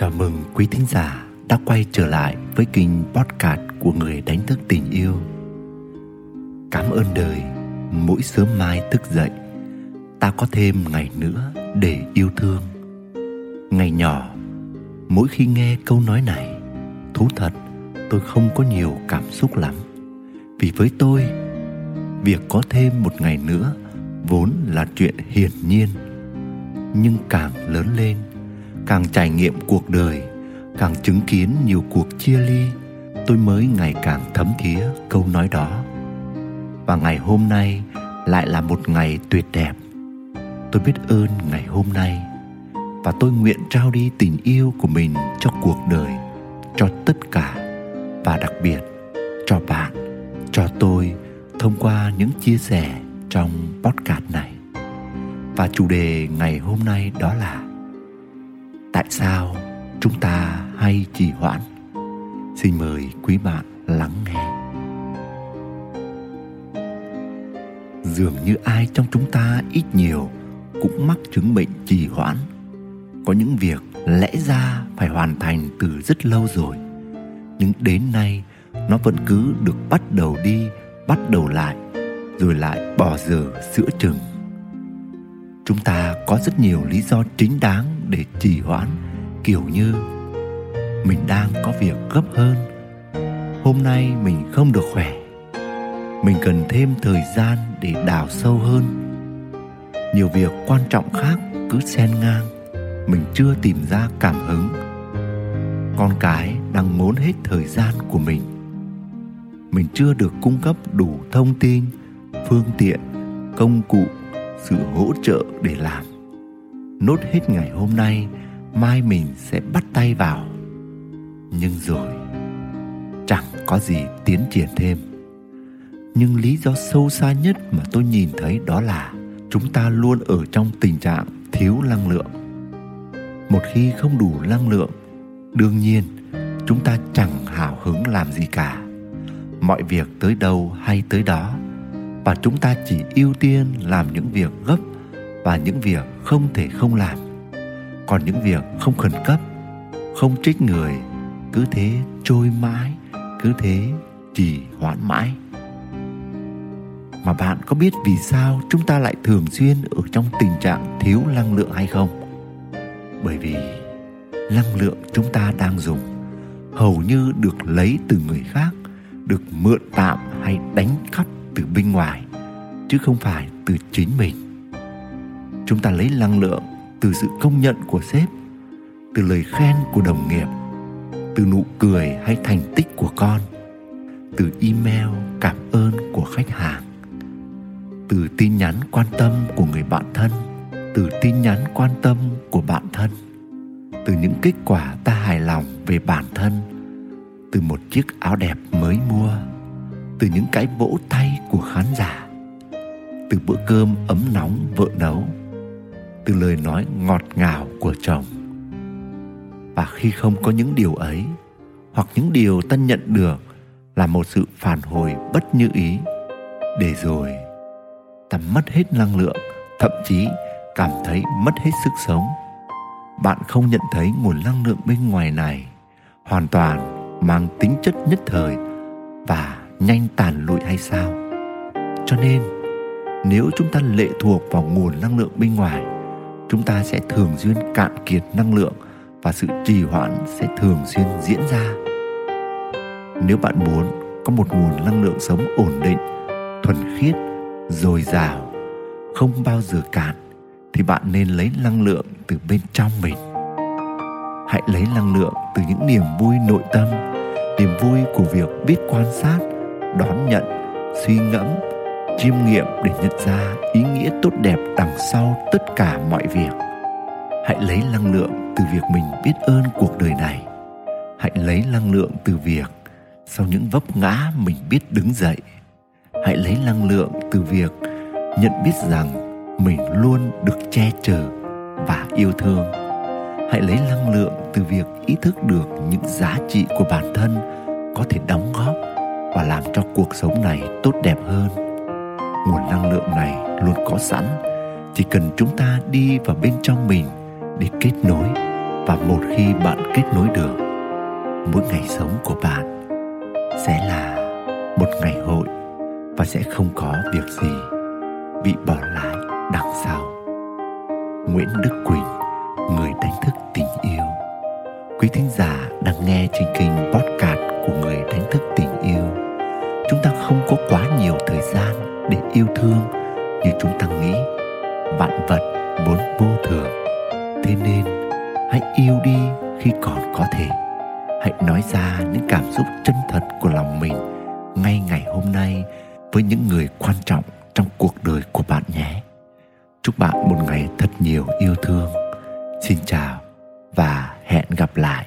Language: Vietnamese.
Chào mừng quý thính giả đã quay trở lại với kênh podcast của người đánh thức tình yêu. Cảm ơn đời, mỗi sớm mai thức dậy, ta có thêm ngày nữa để yêu thương. Ngày nhỏ, mỗi khi nghe câu nói này, thú thật tôi không có nhiều cảm xúc lắm. Vì với tôi, việc có thêm một ngày nữa vốn là chuyện hiển nhiên. Nhưng càng lớn lên, càng trải nghiệm cuộc đời, càng chứng kiến nhiều cuộc chia ly, tôi mới ngày càng thấm thía câu nói đó. Và ngày hôm nay lại là một ngày tuyệt đẹp. Tôi biết ơn ngày hôm nay, và tôi nguyện trao đi tình yêu của mình cho cuộc đời, cho tất cả, và đặc biệt cho bạn, cho tôi thông qua những chia sẻ trong podcast này. Và chủ đề ngày hôm nay đó là tại sao chúng ta hay trì hoãn? Xin mời quý bạn lắng nghe. Dường như ai trong chúng ta ít nhiều cũng mắc chứng bệnh trì hoãn. Có những việc lẽ ra phải hoàn thành từ rất lâu rồi, nhưng đến nay nó vẫn cứ được bắt đầu đi, bắt đầu lại, rồi lại bỏ dở sữa chừng chúng ta có rất nhiều lý do chính đáng để trì hoãn, kiểu như mình đang có việc gấp hơn. Hôm nay mình không được khỏe. Mình cần thêm thời gian để đào sâu hơn. Nhiều việc quan trọng khác cứ xen ngang, mình chưa tìm ra cảm hứng. Con cái đang muốn hết thời gian của mình. Mình chưa được cung cấp đủ thông tin, phương tiện, công cụ sự hỗ trợ để làm. Nốt hết ngày hôm nay, mai mình sẽ bắt tay vào. Nhưng rồi, chẳng có gì tiến triển thêm. Nhưng lý do sâu xa nhất mà tôi nhìn thấy đó là chúng ta luôn ở trong tình trạng thiếu năng lượng. Một khi không đủ năng lượng, đương nhiên chúng ta chẳng hào hứng làm gì cả. Mọi việc tới đâu hay tới đó và chúng ta chỉ ưu tiên làm những việc gấp và những việc không thể không làm. Còn những việc không khẩn cấp, không trích người, cứ thế trôi mãi, cứ thế trì hoãn mãi. Mà bạn có biết vì sao chúng ta lại thường xuyên ở trong tình trạng thiếu năng lượng hay không? Bởi vì năng lượng chúng ta đang dùng hầu như được lấy từ người khác, được mượn tạm hay đánh cắp từ bên ngoài, chứ không phải từ chính mình. Chúng ta lấy năng lượng từ sự công nhận của sếp, từ lời khen của đồng nghiệp, từ nụ cười hay thành tích của con, từ email cảm ơn của khách hàng, từ tin nhắn quan tâm của người bạn thân, từ tin nhắn quan tâm của bạn thân, từ những kết quả ta hài lòng về bản thân, từ một chiếc áo đẹp mới mua từ những cái vỗ tay của khán giả. Từ bữa cơm ấm nóng vợ nấu, từ lời nói ngọt ngào của chồng. Và khi không có những điều ấy, hoặc những điều ta nhận được là một sự phản hồi bất như ý, để rồi ta mất hết năng lượng, thậm chí cảm thấy mất hết sức sống. Bạn không nhận thấy nguồn năng lượng bên ngoài này hoàn toàn mang tính chất nhất thời và nhanh tàn lụi hay sao? Cho nên, nếu chúng ta lệ thuộc vào nguồn năng lượng bên ngoài, chúng ta sẽ thường xuyên cạn kiệt năng lượng và sự trì hoãn sẽ thường xuyên diễn ra. Nếu bạn muốn có một nguồn năng lượng sống ổn định, thuần khiết, dồi dào, không bao giờ cạn, thì bạn nên lấy năng lượng từ bên trong mình. Hãy lấy năng lượng từ những niềm vui nội tâm, niềm vui của việc biết quan sát đón nhận, suy ngẫm, chiêm nghiệm để nhận ra ý nghĩa tốt đẹp đằng sau tất cả mọi việc. Hãy lấy năng lượng từ việc mình biết ơn cuộc đời này. Hãy lấy năng lượng từ việc sau những vấp ngã mình biết đứng dậy. Hãy lấy năng lượng từ việc nhận biết rằng mình luôn được che chở và yêu thương. Hãy lấy năng lượng từ việc ý thức được những giá trị của bản thân có thể đóng góp và làm cho cuộc sống này tốt đẹp hơn. Nguồn năng lượng này luôn có sẵn, chỉ cần chúng ta đi vào bên trong mình để kết nối và một khi bạn kết nối được, mỗi ngày sống của bạn sẽ là một ngày hội và sẽ không có việc gì bị bỏ lại đằng sau. Nguyễn đức quỳnh, người đánh thức tình yêu. Quý thính giả đang nghe trên kênh podcast của người đánh thức tình yêu chúng ta không có quá nhiều thời gian để yêu thương như chúng ta nghĩ vạn vật vốn vô thường. Thế nên, hãy yêu đi khi còn có thể. Hãy nói ra những cảm xúc chân thật của lòng mình ngay ngày hôm nay với những người quan trọng trong cuộc đời của bạn nhé. Chúc bạn một ngày thật nhiều yêu thương. Xin chào và hẹn gặp lại.